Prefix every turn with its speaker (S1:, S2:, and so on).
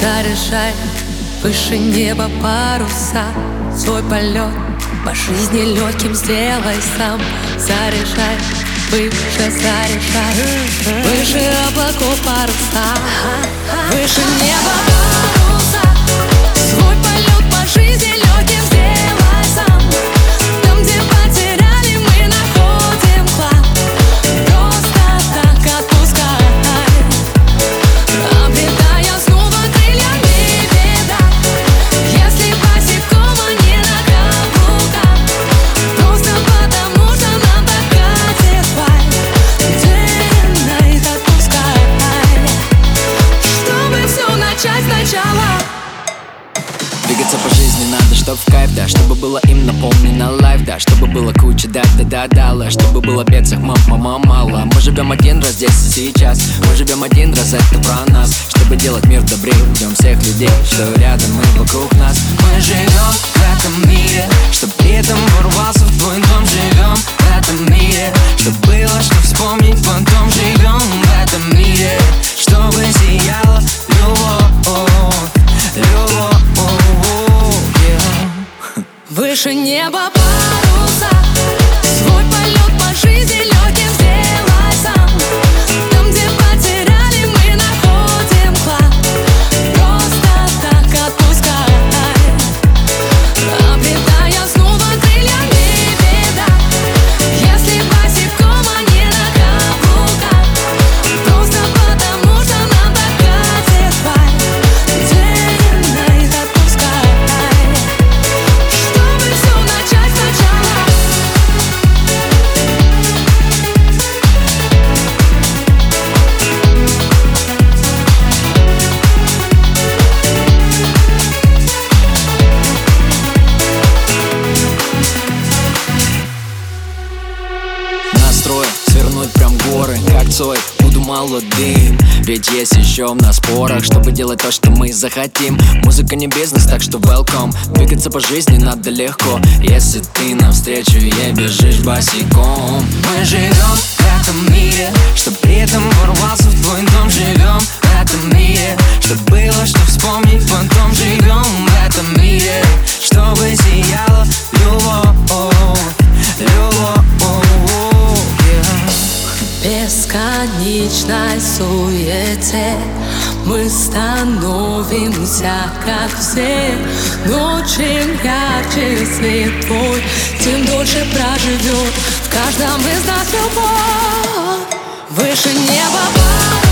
S1: Заряжай выше неба паруса. Свой полет по жизни легким сделай сам. Заряжай выше, заряжай Выше облаков паруса Выше неба жизни
S2: надо, чтоб в кайф, да Чтобы было им наполнено лайф, да Чтобы было куча да да да да Чтобы было бедцах мам мама мало. Мы живем один раз здесь и сейчас. Мы живем один раз, это про нас. Чтобы делать мир добрее Ждем всех людей, что рядом и вокруг нас. Мы живем в этом мире горы, как Цой Буду молодым, ведь есть еще на спорах. Чтобы делать то, что мы захотим. Музыка не бизнес, так что welcome. Двигаться по жизни надо легко. Если ты навстречу ей бежишь босиком. Мы живем в этом мире Чтоб летом ворвался
S1: суете Мы становимся как все. Но чем ярче свет твой Тем дольше проживет в каждом из нас любовь. Выше неба